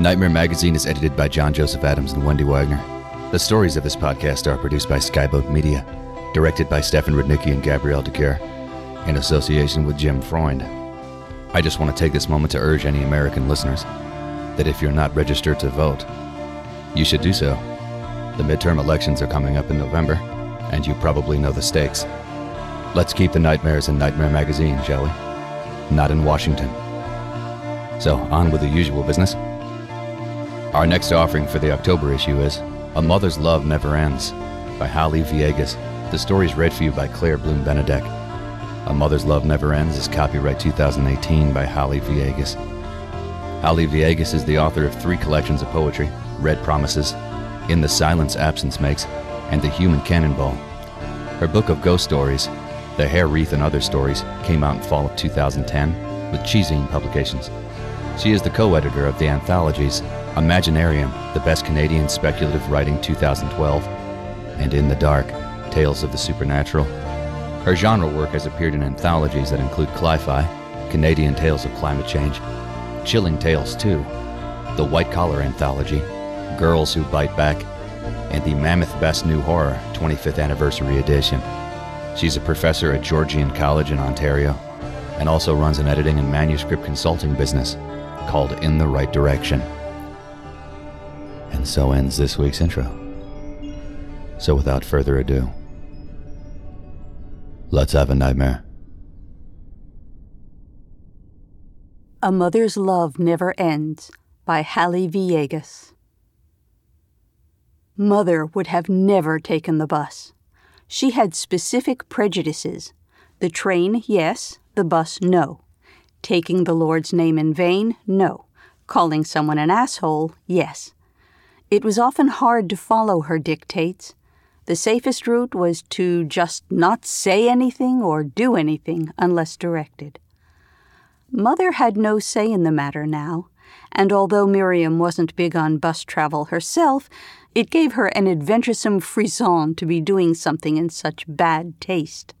Nightmare Magazine is edited by John Joseph Adams and Wendy Wagner. The stories of this podcast are produced by Skyboat Media, directed by Stefan Rudnicki and Gabrielle de Cuir, in association with Jim Freund. I just want to take this moment to urge any American listeners that if you're not registered to vote, you should do so. The midterm elections are coming up in November, and you probably know the stakes. Let's keep the nightmares in Nightmare Magazine, shall we? Not in Washington. So, on with the usual business. Our next offering for the October issue is A Mother's Love Never Ends by Halli Villegas. The story is read for you by Claire Bloom Benedek. A Mother's Love Never Ends is copyright 2018 by Halli Villegas. Halli Villegas is the author of three collections of poetry Red Promises, In the Silence Absence Makes, and The Human Cannonball. Her book of ghost stories, The Hair Wreath and Other Stories, came out in fall of 2010 with ChiZine Publications. She is the co editor of the anthologies Imaginarium, the best Canadian speculative writing 2012, and In the Dark, Tales of the Supernatural. Her genre work has appeared in anthologies that include Cli-Fi, Canadian Tales of Climate Change, Chilling Tales 2, the White Collar Anthology, Girls Who Bite Back, and the Mammoth Best New Horror 25th Anniversary Edition. She's a professor at Georgian College in Ontario and also runs an editing and manuscript consulting business called In the Right Direction. So ends this week's intro. So without further ado, let's have a nightmare. A Mother's Love Never Ends by Halli Villegas. Mother would have never taken the bus. She had specific prejudices. The train, yes. The bus, no. Taking the Lord's name in vain, no. Calling someone an asshole, yes. It was often hard to follow her dictates. The safest route was to just not say anything or do anything unless directed. Mother had no say in the matter now, and although Miriam wasn't big on bus travel herself, it gave her an adventuresome frisson to be doing something in such bad taste.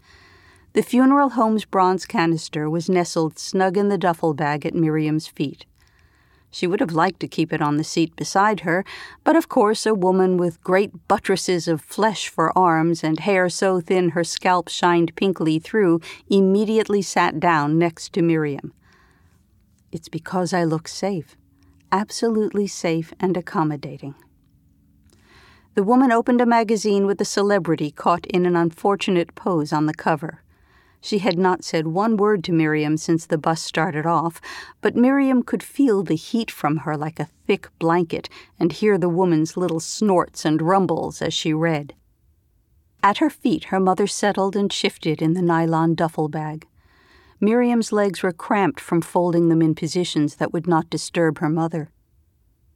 The funeral home's bronze canister was nestled snug in the duffel bag at Miriam's feet. She would have liked to keep it on the seat beside her, but of course a woman with great buttresses of flesh for arms and hair so thin her scalp shined pinkly through immediately sat down next to Miriam. It's because I look safe, absolutely safe and accommodating. The woman opened a magazine with a celebrity caught in an unfortunate pose on the cover. She had not said one word to Miriam since the bus started off, but Miriam could feel the heat from her like a thick blanket and hear the woman's little snorts and rumbles as she read. At her feet, her mother settled and shifted in the nylon duffel bag. Miriam's legs were cramped from folding them in positions that would not disturb her mother.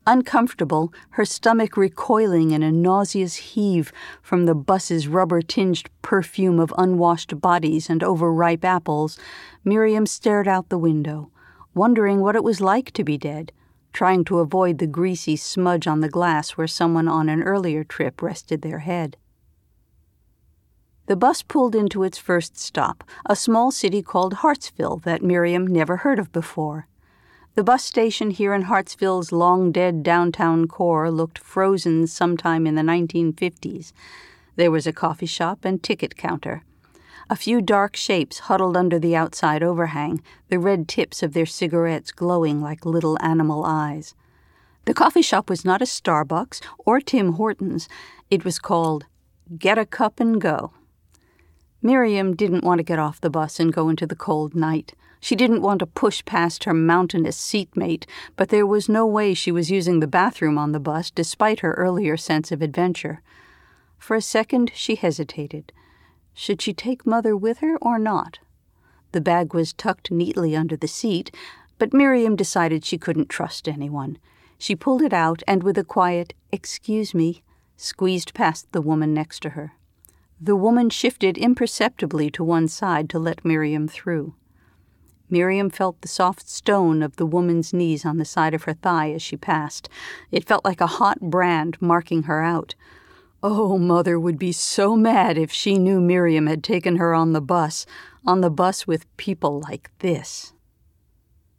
Uncomfortable, her stomach recoiling in a nauseous heave from the bus's rubber tinged perfume of unwashed bodies and overripe apples, Miriam stared out the window, wondering what it was like to be dead, trying to avoid the greasy smudge on the glass where someone on an earlier trip rested their head. The bus pulled into its first stop, a small city called Hartsville that Miriam never heard of before. The bus station here in Hartsville's long dead downtown core looked frozen sometime in the 1950s. There was a coffee shop and ticket counter. A few dark shapes huddled under the outside overhang, the red tips of their cigarettes glowing like little animal eyes. The coffee shop was not a Starbucks or Tim Hortons. It was called Get a Cup and Go. Miriam didn't want to get off the bus and go into the cold night. She didn't want to push past her mountainous seatmate, but there was no way she was using the bathroom on the bus despite her earlier sense of adventure. For a second, she hesitated. Should she take Mother with her or not? The bag was tucked neatly under the seat, but Miriam decided she couldn't trust anyone. She pulled it out and, with a quiet, Excuse me, squeezed past the woman next to her. The woman shifted imperceptibly to one side to let Miriam through. Miriam felt the soft stone of the woman's knees on the side of her thigh as she passed. It felt like a hot brand marking her out. Oh, Mother would be so mad if she knew Miriam had taken her on the bus, on the bus with people like this.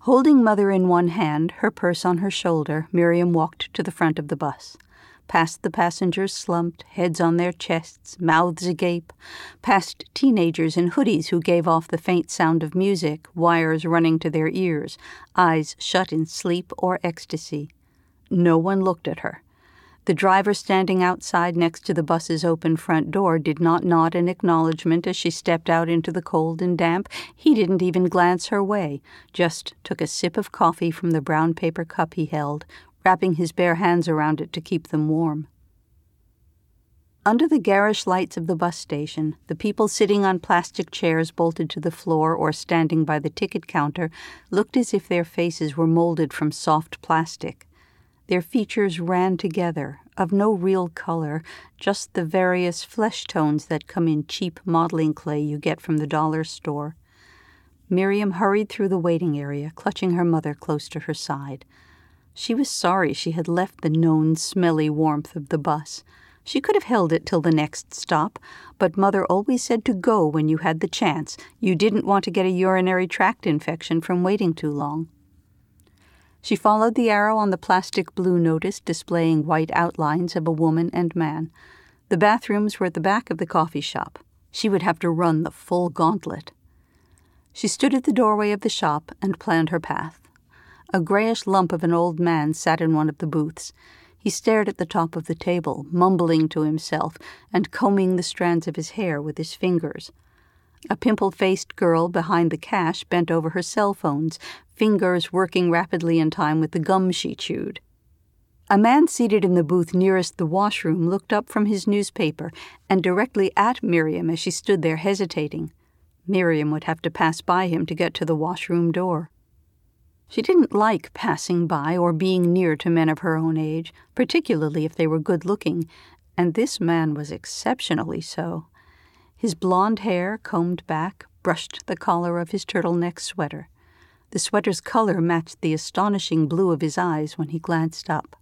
Holding Mother in one hand, her purse on her shoulder, Miriam walked to the front of the bus past the passengers slumped, heads on their chests, mouths agape, past teenagers in hoodies who gave off the faint sound of music, wires running to their ears, eyes shut in sleep or ecstasy. No one looked at her. The driver standing outside next to the bus's open front door did not nod in acknowledgement as she stepped out into the cold and damp. He didn't even glance her way, just took a sip of coffee from the brown paper cup he held, wrapping his bare hands around it to keep them warm. Under the garish lights of the bus station, the people sitting on plastic chairs bolted to the floor or standing by the ticket counter looked as if their faces were molded from soft plastic. Their features ran together, of no real color, just the various flesh tones that come in cheap modeling clay you get from the dollar store. Miriam hurried through the waiting area, clutching her mother close to her side. She was sorry she had left the known smelly warmth of the bus. She could have held it till the next stop, but Mother always said to go when you had the chance. You didn't want to get a urinary tract infection from waiting too long. She followed the arrow on the plastic blue notice displaying white outlines of a woman and man. The bathrooms were at the back of the coffee shop. She would have to run the full gauntlet. She stood at the doorway of the shop and planned her path. A grayish lump of an old man sat in one of the booths. He stared at the top of the table, mumbling to himself and combing the strands of his hair with his fingers. A pimple faced girl behind the cash bent over her cell phones, fingers working rapidly in time with the gum she chewed. A man seated in the booth nearest the washroom looked up from his newspaper and directly at Miriam as she stood there hesitating. Miriam would have to pass by him to get to the washroom door. She didn't like passing by or being near to men of her own age, particularly if they were good looking, and this man was exceptionally so. His blond hair, combed back, brushed the collar of his turtleneck sweater. The sweater's color matched the astonishing blue of his eyes when he glanced up.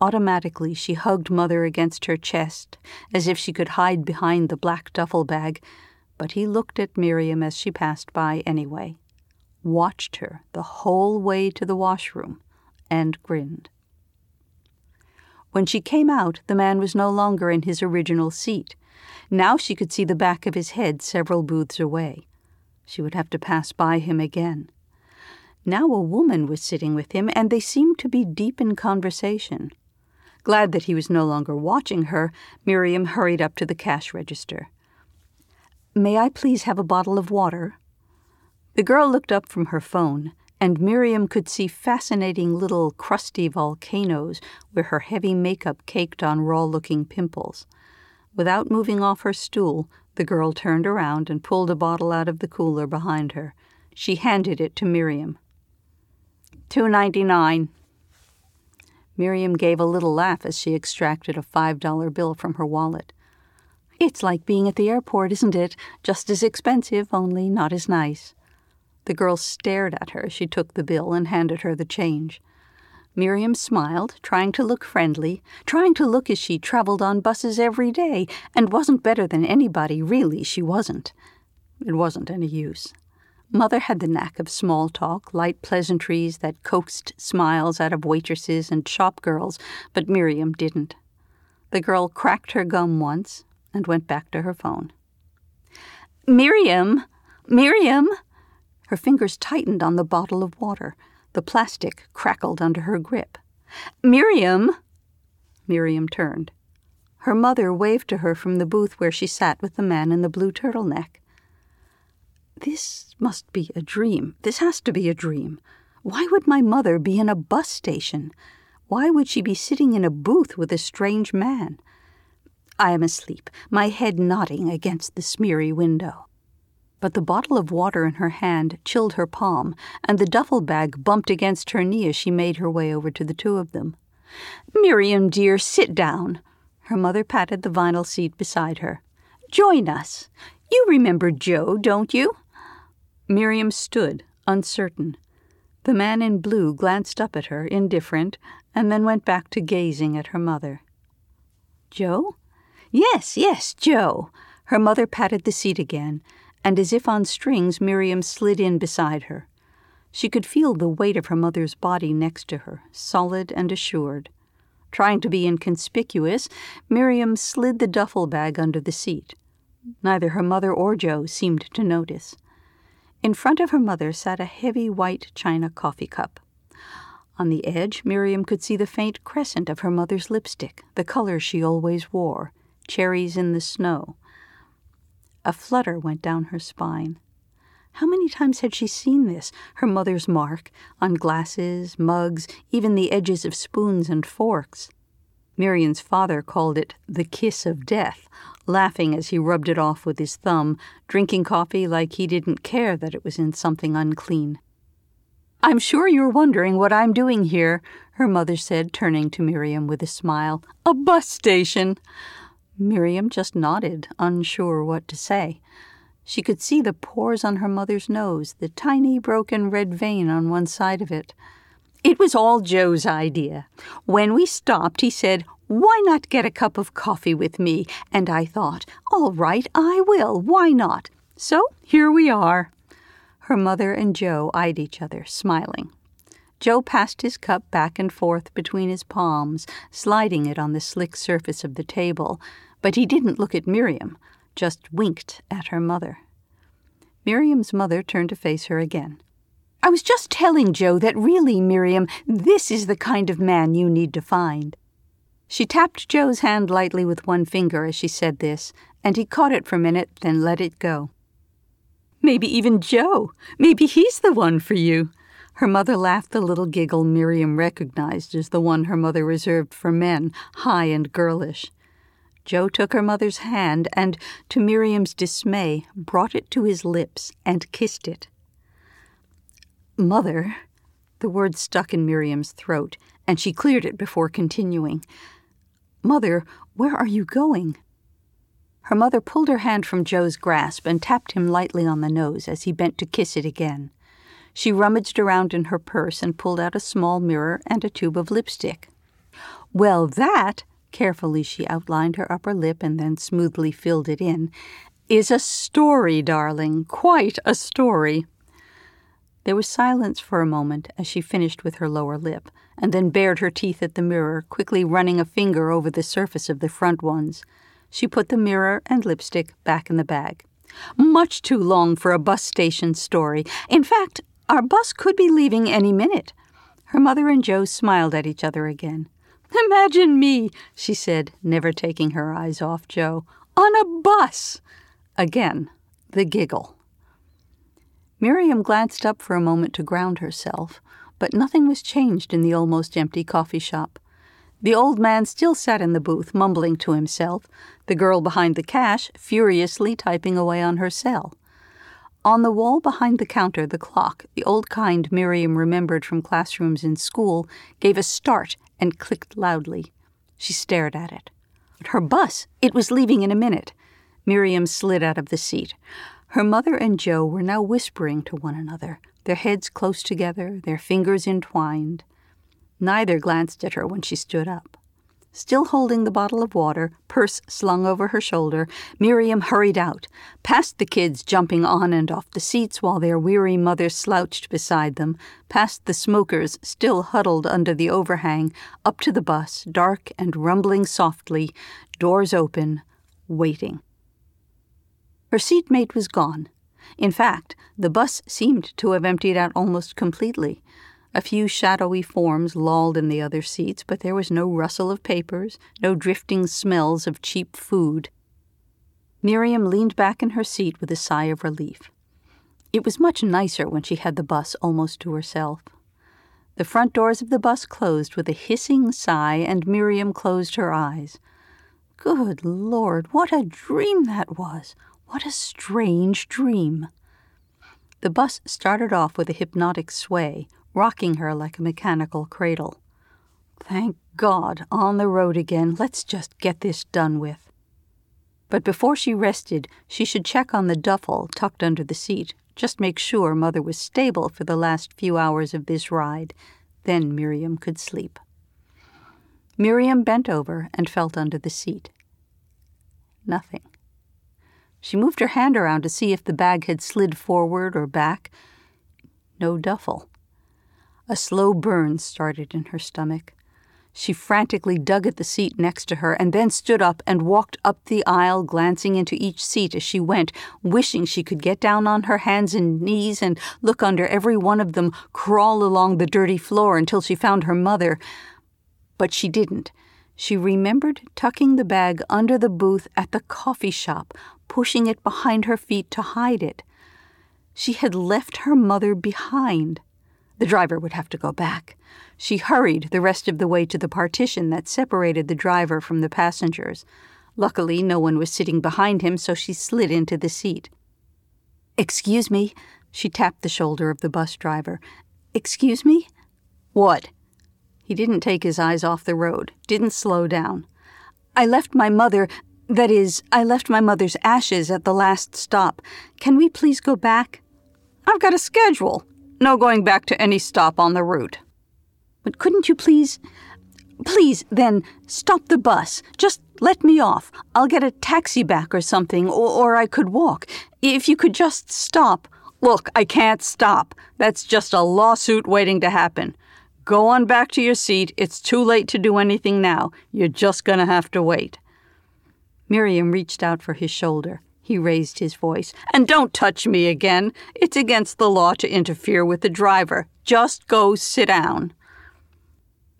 Automatically, she hugged Mother against her chest, as if she could hide behind the black duffel bag, but he looked at Miriam as she passed by anyway watched her the whole way to the washroom, and grinned. When she came out, the man was no longer in his original seat. Now she could see the back of his head several booths away. She would have to pass by him again. Now a woman was sitting with him, and they seemed to be deep in conversation. Glad that he was no longer watching her, Miriam hurried up to the cash register. May I please have a bottle of water? The girl looked up from her phone, and Miriam could see fascinating little crusty volcanoes where her heavy makeup caked on raw looking pimples. Without moving off her stool, the girl turned around and pulled a bottle out of the cooler behind her. She handed it to Miriam. Two ninety nine. Miriam gave a little laugh as she extracted a five dollar bill from her wallet. It's like being at the airport, isn't it? Just as expensive, only not as nice. The girl stared at her as she took the bill and handed her the change. Miriam smiled, trying to look friendly, trying to look as she traveled on buses every day, and wasn't better than anybody, really, she wasn't. It wasn't any use. Mother had the knack of small talk, light pleasantries that coaxed smiles out of waitresses and shop girls, but Miriam didn't. The girl cracked her gum once and went back to her phone. Miriam! Miriam! Her fingers tightened on the bottle of water. The plastic crackled under her grip. Miriam! Miriam turned. Her mother waved to her from the booth where she sat with the man in the blue turtleneck. This must be a dream. This has to be a dream. Why would my mother be in a bus station? Why would she be sitting in a booth with a strange man? I am asleep, my head nodding against the smeary window but the bottle of water in her hand chilled her palm, and the duffel bag bumped against her knee as she made her way over to the two of them. Miriam, dear, sit down. Her mother patted the vinyl seat beside her. Join us. You remember Joe, don't you? Miriam stood, uncertain. The man in blue glanced up at her, indifferent, and then went back to gazing at her mother. Joe? Yes, yes, Joe. Her mother patted the seat again, and as if on strings, Miriam slid in beside her. She could feel the weight of her mother's body next to her, solid and assured. Trying to be inconspicuous, Miriam slid the duffel bag under the seat. Neither her mother or Joe seemed to notice. In front of her mother sat a heavy white china coffee cup. On the edge, Miriam could see the faint crescent of her mother's lipstick, the color she always wore cherries in the snow. A flutter went down her spine. How many times had she seen this, her mother's mark, on glasses, mugs, even the edges of spoons and forks? Miriam's father called it the kiss of death, laughing as he rubbed it off with his thumb, drinking coffee like he didn't care that it was in something unclean. I'm sure you're wondering what I'm doing here, her mother said, turning to Miriam with a smile. A bus station. Miriam just nodded, unsure what to say. She could see the pores on her mother's nose, the tiny broken red vein on one side of it. It was all Joe's idea. When we stopped, he said, Why not get a cup of coffee with me? And I thought, All right, I will. Why not? So here we are. Her mother and Joe eyed each other, smiling. Joe passed his cup back and forth between his palms, sliding it on the slick surface of the table, but he didn't look at Miriam, just winked at her mother. Miriam's mother turned to face her again. I was just telling Joe that really, Miriam, this is the kind of man you need to find. She tapped Joe's hand lightly with one finger as she said this, and he caught it for a minute, then let it go. Maybe even Joe. Maybe he's the one for you. Her mother laughed the little giggle Miriam recognized as the one her mother reserved for men, high and girlish. Joe took her mother's hand and, to Miriam's dismay, brought it to his lips and kissed it. Mother, the word stuck in Miriam's throat, and she cleared it before continuing. Mother, where are you going? Her mother pulled her hand from Joe's grasp and tapped him lightly on the nose as he bent to kiss it again. She rummaged around in her purse and pulled out a small mirror and a tube of lipstick. Well, that, carefully she outlined her upper lip and then smoothly filled it in, is a story, darling, quite a story. There was silence for a moment as she finished with her lower lip, and then bared her teeth at the mirror, quickly running a finger over the surface of the front ones. She put the mirror and lipstick back in the bag. Much too long for a bus station story. In fact, our bus could be leaving any minute. Her mother and Joe smiled at each other again. Imagine me, she said, never taking her eyes off Joe, on a bus. Again, the giggle. Miriam glanced up for a moment to ground herself, but nothing was changed in the almost empty coffee shop. The old man still sat in the booth, mumbling to himself, the girl behind the cash furiously typing away on her cell. On the wall behind the counter, the clock, the old kind Miriam remembered from classrooms in school, gave a start and clicked loudly. She stared at it. Her bus! It was leaving in a minute. Miriam slid out of the seat. Her mother and Joe were now whispering to one another, their heads close together, their fingers entwined. Neither glanced at her when she stood up. Still holding the bottle of water, purse slung over her shoulder, Miriam hurried out, past the kids jumping on and off the seats while their weary mother slouched beside them, past the smokers still huddled under the overhang, up to the bus, dark and rumbling softly, doors open, waiting. Her seatmate was gone. In fact, the bus seemed to have emptied out almost completely. A few shadowy forms lolled in the other seats, but there was no rustle of papers, no drifting smells of cheap food. Miriam leaned back in her seat with a sigh of relief. It was much nicer when she had the bus almost to herself. The front doors of the bus closed with a hissing sigh, and Miriam closed her eyes. Good Lord, what a dream that was! What a strange dream! The bus started off with a hypnotic sway, rocking her like a mechanical cradle. Thank God, on the road again. Let's just get this done with. But before she rested, she should check on the duffel tucked under the seat, just make sure Mother was stable for the last few hours of this ride. Then Miriam could sleep. Miriam bent over and felt under the seat. Nothing. She moved her hand around to see if the bag had slid forward or back. No duffel. A slow burn started in her stomach. She frantically dug at the seat next to her and then stood up and walked up the aisle, glancing into each seat as she went, wishing she could get down on her hands and knees and look under every one of them, crawl along the dirty floor until she found her mother. But she didn't. She remembered tucking the bag under the booth at the coffee shop, pushing it behind her feet to hide it. She had left her mother behind. The driver would have to go back. She hurried the rest of the way to the partition that separated the driver from the passengers. Luckily, no one was sitting behind him, so she slid into the seat. Excuse me, she tapped the shoulder of the bus driver. Excuse me? What? He didn't take his eyes off the road, didn't slow down. I left my mother, that is, I left my mother's ashes at the last stop. Can we please go back? I've got a schedule. No going back to any stop on the route. But couldn't you please. Please, then, stop the bus. Just let me off. I'll get a taxi back or something, or, or I could walk. If you could just stop. Look, I can't stop. That's just a lawsuit waiting to happen. Go on back to your seat. It's too late to do anything now. You're just going to have to wait. Miriam reached out for his shoulder. He raised his voice. And don't touch me again. It's against the law to interfere with the driver. Just go sit down.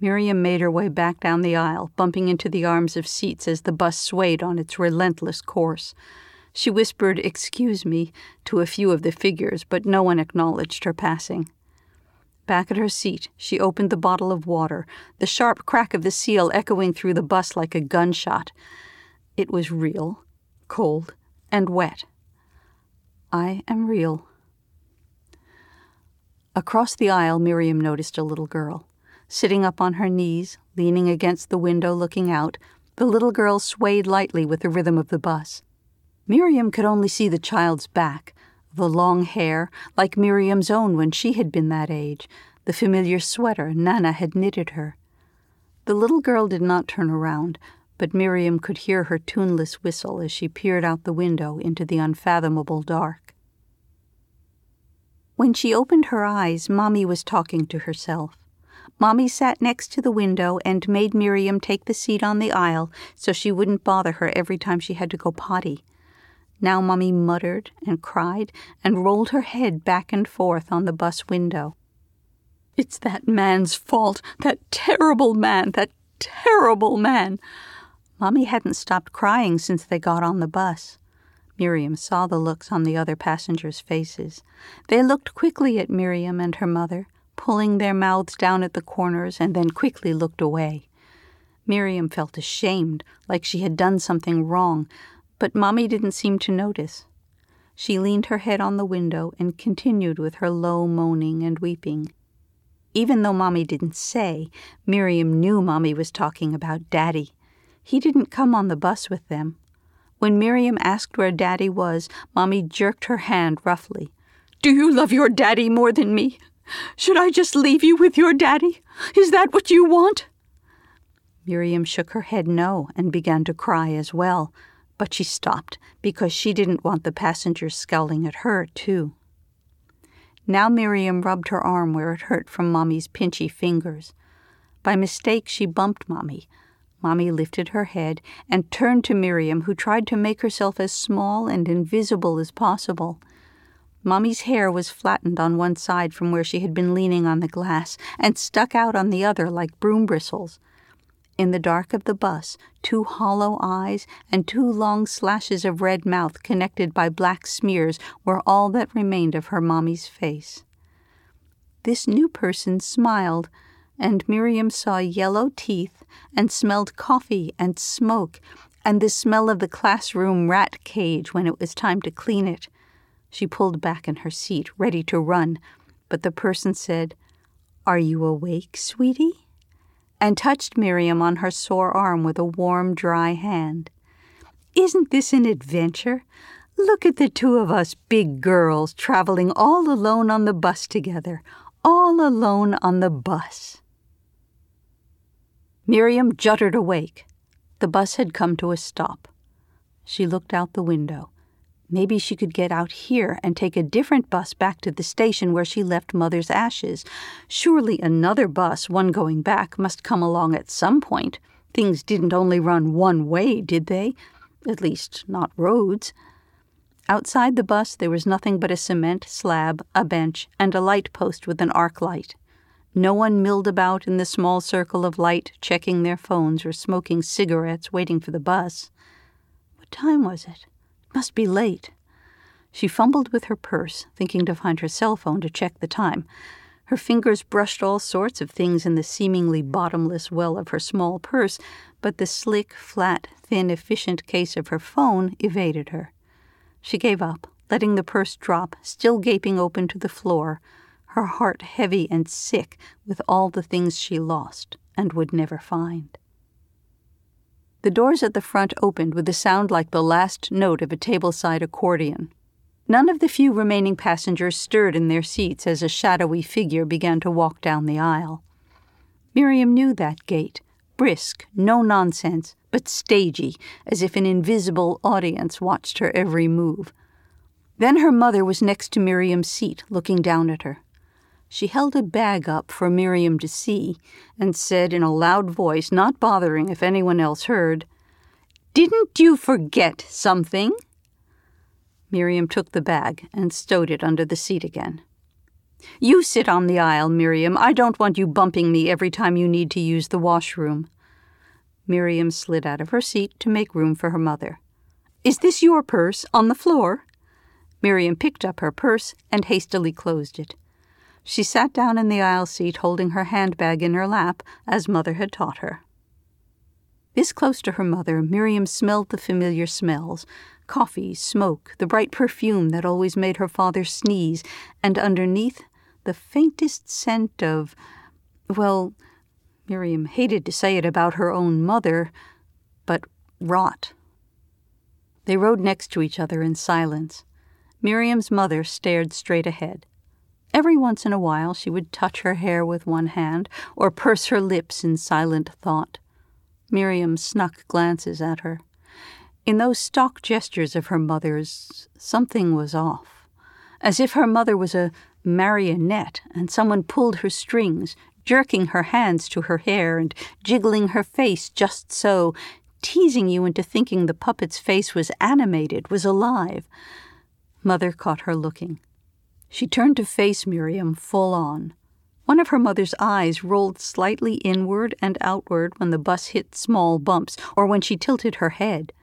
Miriam made her way back down the aisle, bumping into the arms of seats as the bus swayed on its relentless course. She whispered, Excuse me, to a few of the figures, but no one acknowledged her passing. Back at her seat, she opened the bottle of water, the sharp crack of the seal echoing through the bus like a gunshot. It was real, cold, and wet. I am real. Across the aisle, Miriam noticed a little girl. Sitting up on her knees, leaning against the window looking out, the little girl swayed lightly with the rhythm of the bus. Miriam could only see the child's back, the long hair, like Miriam's own when she had been that age, the familiar sweater Nana had knitted her. The little girl did not turn around, but Miriam could hear her tuneless whistle as she peered out the window into the unfathomable dark. When she opened her eyes, Mommy was talking to herself. Mommy sat next to the window and made Miriam take the seat on the aisle so she wouldn't bother her every time she had to go potty. Now Mommy muttered and cried and rolled her head back and forth on the bus window. It's that man's fault, that terrible man, that terrible man. Mommy hadn't stopped crying since they got on the bus. Miriam saw the looks on the other passengers' faces. They looked quickly at Miriam and her mother, pulling their mouths down at the corners, and then quickly looked away. Miriam felt ashamed, like she had done something wrong, but Mommy didn't seem to notice. She leaned her head on the window and continued with her low moaning and weeping. Even though Mommy didn't say, Miriam knew Mommy was talking about Daddy. He didn't come on the bus with them. When Miriam asked where Daddy was, Mommy jerked her hand roughly. Do you love your daddy more than me? Should I just leave you with your daddy? Is that what you want? Miriam shook her head no and began to cry as well, but she stopped because she didn't want the passengers scowling at her, too. Now Miriam rubbed her arm where it hurt from Mommy's pinchy fingers. By mistake, she bumped Mommy. Mommy lifted her head and turned to Miriam, who tried to make herself as small and invisible as possible. Mommy's hair was flattened on one side from where she had been leaning on the glass and stuck out on the other like broom bristles. In the dark of the bus, two hollow eyes and two long slashes of red mouth connected by black smears were all that remained of her mommy's face. This new person smiled, and Miriam saw yellow teeth and smelled coffee and smoke and the smell of the classroom rat cage when it was time to clean it. She pulled back in her seat, ready to run, but the person said, Are you awake, sweetie? and touched Miriam on her sore arm with a warm, dry hand. Isn't this an adventure? Look at the two of us big girls traveling all alone on the bus together, all alone on the bus. Miriam jutted awake. The bus had come to a stop. She looked out the window. Maybe she could get out here and take a different bus back to the station where she left Mother's ashes. Surely another bus, one going back, must come along at some point. Things didn't only run one way, did they? At least, not roads. Outside the bus, there was nothing but a cement slab, a bench, and a light post with an arc light. No one milled about in the small circle of light, checking their phones or smoking cigarettes, waiting for the bus. What time was it? Must be late. She fumbled with her purse, thinking to find her cell phone to check the time. Her fingers brushed all sorts of things in the seemingly bottomless well of her small purse, but the slick, flat, thin, efficient case of her phone evaded her. She gave up, letting the purse drop, still gaping open to the floor, her heart heavy and sick with all the things she lost and would never find. The doors at the front opened with a sound like the last note of a tableside accordion. None of the few remaining passengers stirred in their seats as a shadowy figure began to walk down the aisle. Miriam knew that gait brisk, no nonsense, but stagey, as if an invisible audience watched her every move. Then her mother was next to Miriam's seat, looking down at her. She held a bag up for Miriam to see and said in a loud voice, not bothering if anyone else heard, Didn't you forget something? Miriam took the bag and stowed it under the seat again. You sit on the aisle, Miriam. I don't want you bumping me every time you need to use the washroom. Miriam slid out of her seat to make room for her mother. Is this your purse on the floor? Miriam picked up her purse and hastily closed it. She sat down in the aisle seat holding her handbag in her lap, as Mother had taught her. This close to her mother, Miriam smelled the familiar smells coffee, smoke, the bright perfume that always made her father sneeze, and underneath, the faintest scent of. well, Miriam hated to say it about her own mother, but rot. They rode next to each other in silence. Miriam's mother stared straight ahead. Every once in a while she would touch her hair with one hand or purse her lips in silent thought. Miriam snuck glances at her. In those stock gestures of her mother's, something was off. As if her mother was a marionette and someone pulled her strings, jerking her hands to her hair and jiggling her face just so, teasing you into thinking the puppet's face was animated, was alive. Mother caught her looking. She turned to face Miriam full on. One of her mother's eyes rolled slightly inward and outward when the bus hit small bumps or when she tilted her head.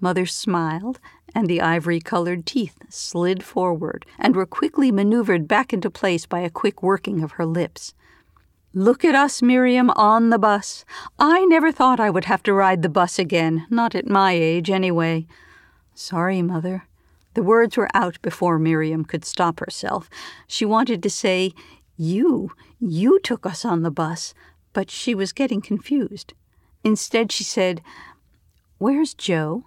Mother smiled, and the ivory colored teeth slid forward and were quickly maneuvered back into place by a quick working of her lips. Look at us, Miriam, on the bus. I never thought I would have to ride the bus again, not at my age, anyway. Sorry, Mother. The words were out before Miriam could stop herself. She wanted to say, You, you took us on the bus, but she was getting confused. Instead, she said, Where's Joe?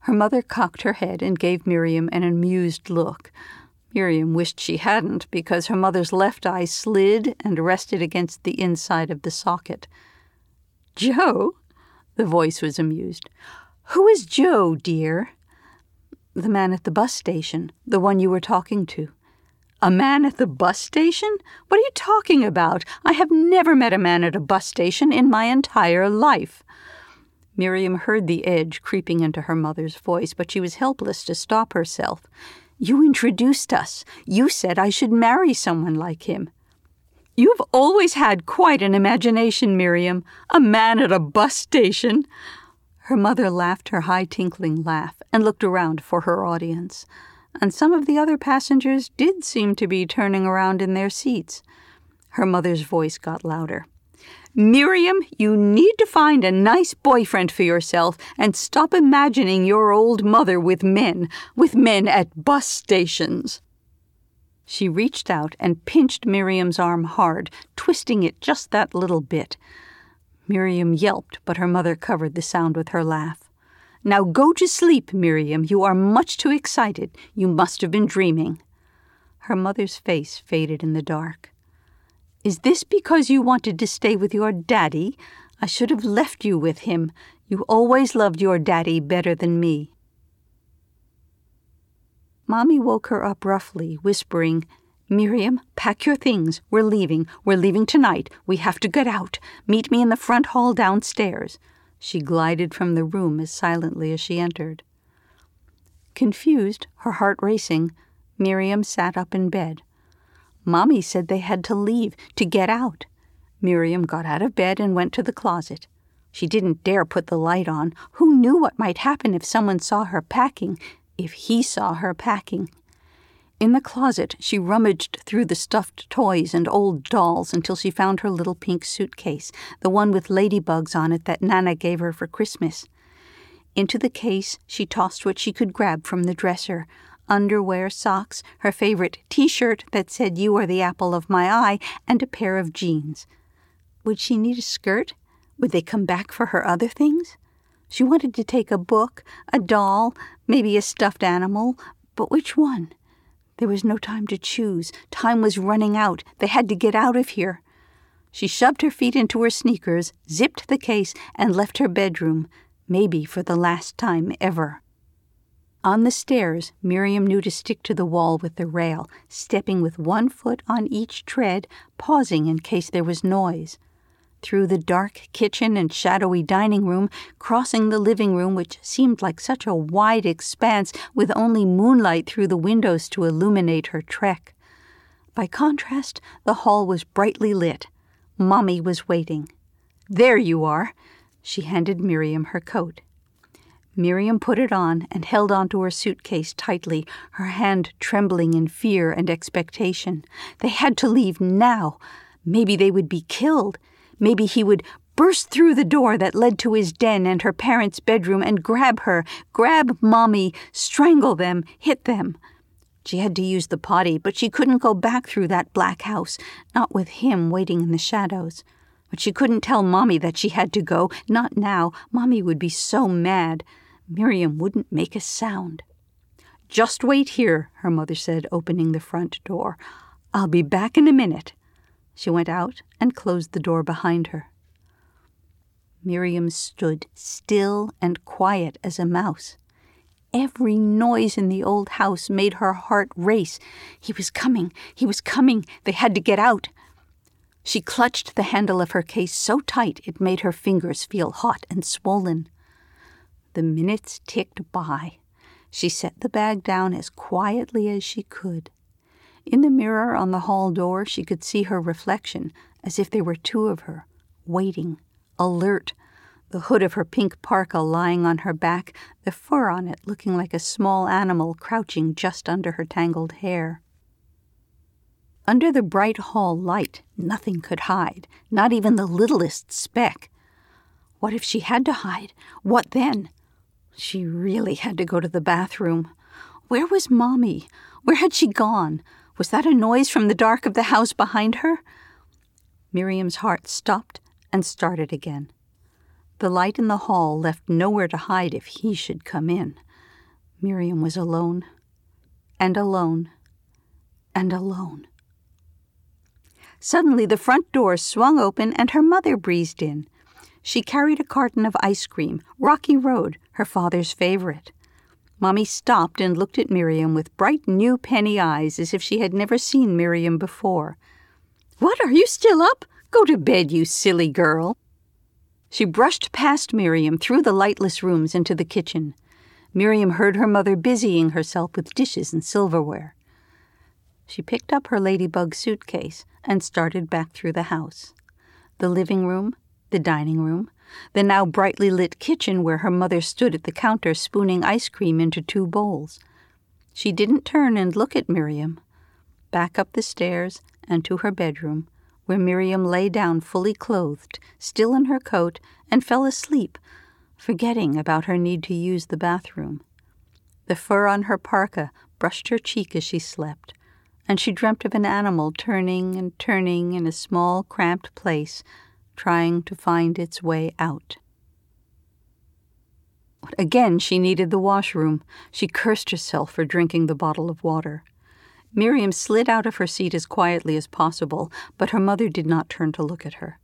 Her mother cocked her head and gave Miriam an amused look. Miriam wished she hadn't, because her mother's left eye slid and rested against the inside of the socket. Joe? The voice was amused. Who is Joe, dear? The man at the bus station, the one you were talking to. A man at the bus station? What are you talking about? I have never met a man at a bus station in my entire life. Miriam heard the edge creeping into her mother's voice, but she was helpless to stop herself. You introduced us. You said I should marry someone like him. You've always had quite an imagination, Miriam. A man at a bus station. Her mother laughed her high tinkling laugh and looked around for her audience. And some of the other passengers did seem to be turning around in their seats. Her mother's voice got louder. Miriam, you need to find a nice boyfriend for yourself and stop imagining your old mother with men, with men at bus stations. She reached out and pinched Miriam's arm hard, twisting it just that little bit. Miriam yelped, but her mother covered the sound with her laugh. Now go to sleep, Miriam. You are much too excited. You must have been dreaming. Her mother's face faded in the dark. Is this because you wanted to stay with your daddy? I should have left you with him. You always loved your daddy better than me. Mommy woke her up roughly, whispering, Miriam, pack your things. We're leaving. We're leaving tonight. We have to get out. Meet me in the front hall downstairs. She glided from the room as silently as she entered. Confused, her heart racing, Miriam sat up in bed. Mommy said they had to leave, to get out. Miriam got out of bed and went to the closet. She didn't dare put the light on. Who knew what might happen if someone saw her packing, if he saw her packing? In the closet, she rummaged through the stuffed toys and old dolls until she found her little pink suitcase, the one with ladybugs on it that Nana gave her for Christmas. Into the case, she tossed what she could grab from the dresser underwear, socks, her favorite t shirt that said, You are the apple of my eye, and a pair of jeans. Would she need a skirt? Would they come back for her other things? She wanted to take a book, a doll, maybe a stuffed animal, but which one? There was no time to choose. Time was running out. They had to get out of here. She shoved her feet into her sneakers, zipped the case, and left her bedroom, maybe for the last time ever. On the stairs, Miriam knew to stick to the wall with the rail, stepping with one foot on each tread, pausing in case there was noise. Through the dark kitchen and shadowy dining room, crossing the living room, which seemed like such a wide expanse with only moonlight through the windows to illuminate her trek. By contrast, the hall was brightly lit. Mommy was waiting. There you are. She handed Miriam her coat. Miriam put it on and held onto her suitcase tightly, her hand trembling in fear and expectation. They had to leave now. Maybe they would be killed. Maybe he would burst through the door that led to his den and her parents' bedroom and grab her, grab Mommy, strangle them, hit them. She had to use the potty, but she couldn't go back through that black house, not with him waiting in the shadows. But she couldn't tell Mommy that she had to go, not now. Mommy would be so mad. Miriam wouldn't make a sound. Just wait here, her mother said, opening the front door. I'll be back in a minute. She went out and closed the door behind her. Miriam stood still and quiet as a mouse. Every noise in the old house made her heart race. He was coming, he was coming, they had to get out. She clutched the handle of her case so tight it made her fingers feel hot and swollen. The minutes ticked by. She set the bag down as quietly as she could. In the mirror on the hall door, she could see her reflection, as if there were two of her, waiting, alert, the hood of her pink parka lying on her back, the fur on it looking like a small animal crouching just under her tangled hair. Under the bright hall light, nothing could hide, not even the littlest speck. What if she had to hide? What then? She really had to go to the bathroom. Where was Mommy? Where had she gone? Was that a noise from the dark of the house behind her? Miriam's heart stopped and started again. The light in the hall left nowhere to hide if he should come in. Miriam was alone, and alone, and alone. Suddenly, the front door swung open and her mother breezed in. She carried a carton of ice cream, Rocky Road, her father's favorite. Mommy stopped and looked at Miriam with bright new penny eyes as if she had never seen Miriam before. What, are you still up? Go to bed, you silly girl. She brushed past Miriam through the lightless rooms into the kitchen. Miriam heard her mother busying herself with dishes and silverware. She picked up her ladybug suitcase and started back through the house. The living room, the dining room, the now brightly lit kitchen where her mother stood at the counter spooning ice cream into two bowls. She didn't turn and look at Miriam. Back up the stairs and to her bedroom, where Miriam lay down fully clothed, still in her coat, and fell asleep, forgetting about her need to use the bathroom. The fur on her parka brushed her cheek as she slept, and she dreamt of an animal turning and turning in a small, cramped place trying to find its way out. Again, she needed the washroom. She cursed herself for drinking the bottle of water. Miriam slid out of her seat as quietly as possible, but her mother did not turn to look at her.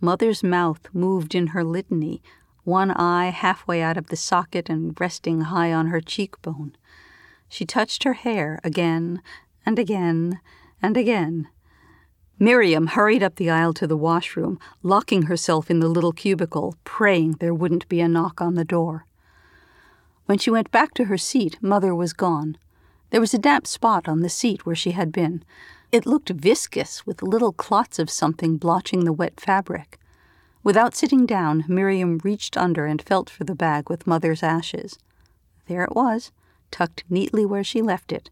Mother's mouth moved in her litany, one eye halfway out of the socket and resting high on her cheekbone. She touched her hair again and again and again. Miriam hurried up the aisle to the washroom, locking herself in the little cubicle, praying there wouldn't be a knock on the door. When she went back to her seat, Mother was gone. There was a damp spot on the seat where she had been. It looked viscous, with little clots of something blotching the wet fabric. Without sitting down, Miriam reached under and felt for the bag with Mother's ashes. There it was, tucked neatly where she left it.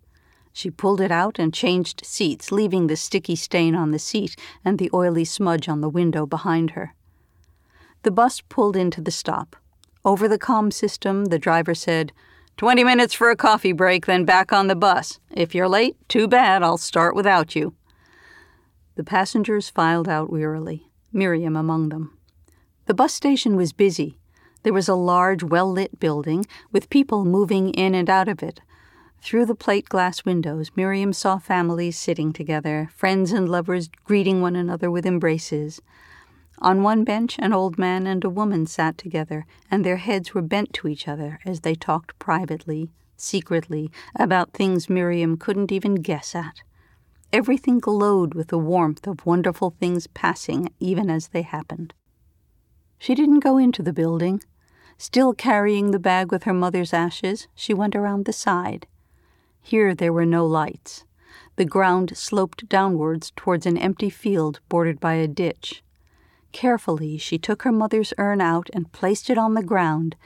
She pulled it out and changed seats, leaving the sticky stain on the seat and the oily smudge on the window behind her. The bus pulled into the stop. Over the com system, the driver said, Twenty minutes for a coffee break, then back on the bus. If you're late, too bad, I'll start without you. The passengers filed out wearily, Miriam among them. The bus station was busy. There was a large, well lit building, with people moving in and out of it, through the plate glass windows, Miriam saw families sitting together, friends and lovers greeting one another with embraces. On one bench, an old man and a woman sat together, and their heads were bent to each other as they talked privately, secretly, about things Miriam couldn't even guess at. Everything glowed with the warmth of wonderful things passing even as they happened. She didn't go into the building. Still carrying the bag with her mother's ashes, she went around the side. Here there were no lights. The ground sloped downwards towards an empty field bordered by a ditch. Carefully, she took her mother's urn out and placed it on the ground.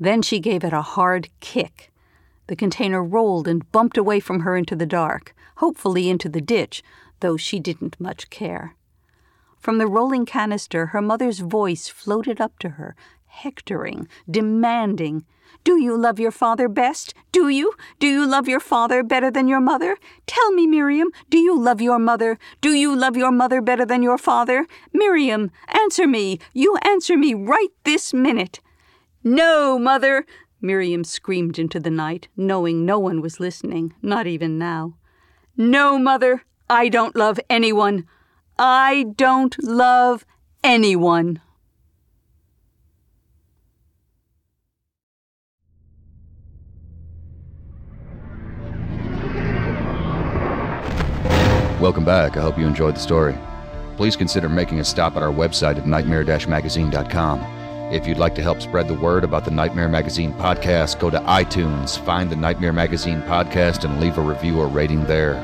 Then she gave it a hard kick. The container rolled and bumped away from her into the dark, hopefully into the ditch, though she didn't much care. From the rolling canister, her mother's voice floated up to her, hectoring, demanding. Do you love your father best? Do you? Do you love your father better than your mother? Tell me, Miriam, do you love your mother? Do you love your mother better than your father? Miriam, answer me. You answer me right this minute. No, mother, Miriam screamed into the night, knowing no one was listening, not even now. No, mother, I don't love anyone. I don't love anyone. Welcome back. I hope you enjoyed the story. Please consider making a stop at our website at nightmare-magazine.com. If you'd like to help spread the word about the Nightmare Magazine podcast, go to iTunes, find the Nightmare Magazine podcast, and leave a review or rating there.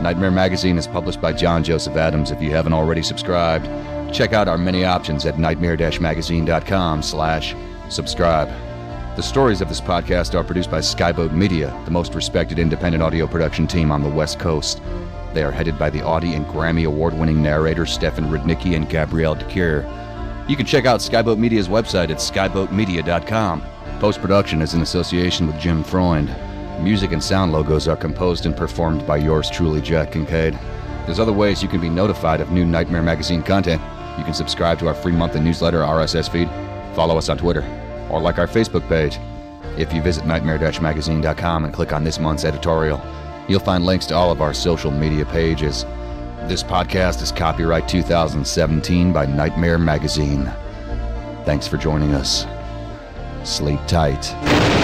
Nightmare Magazine is published by John Joseph Adams. If you haven't already subscribed, check out our many options at nightmare-magazine.com slash subscribe. The stories of this podcast are produced by Skyboat Media, the most respected independent audio production team on the West Coast. They are headed by the Audie and Grammy award winning narrators Stefan Rudnicki and Gabrielle de Cuir. You can check out Skyboat Media's website at skyboatmedia.com. Post production is in association with Jim Freund. Music and sound logos are composed and performed by yours truly, Jack Kincaid. There's other ways you can be notified of new Nightmare Magazine content. You can subscribe to our free monthly newsletter RSS feed, follow us on Twitter, or like our Facebook page. If you visit nightmare-magazine.com and click on this month's editorial, you'll find links to all of our social media pages. This podcast is copyright 2017 by Nightmare Magazine. Thanks for joining us. Sleep tight.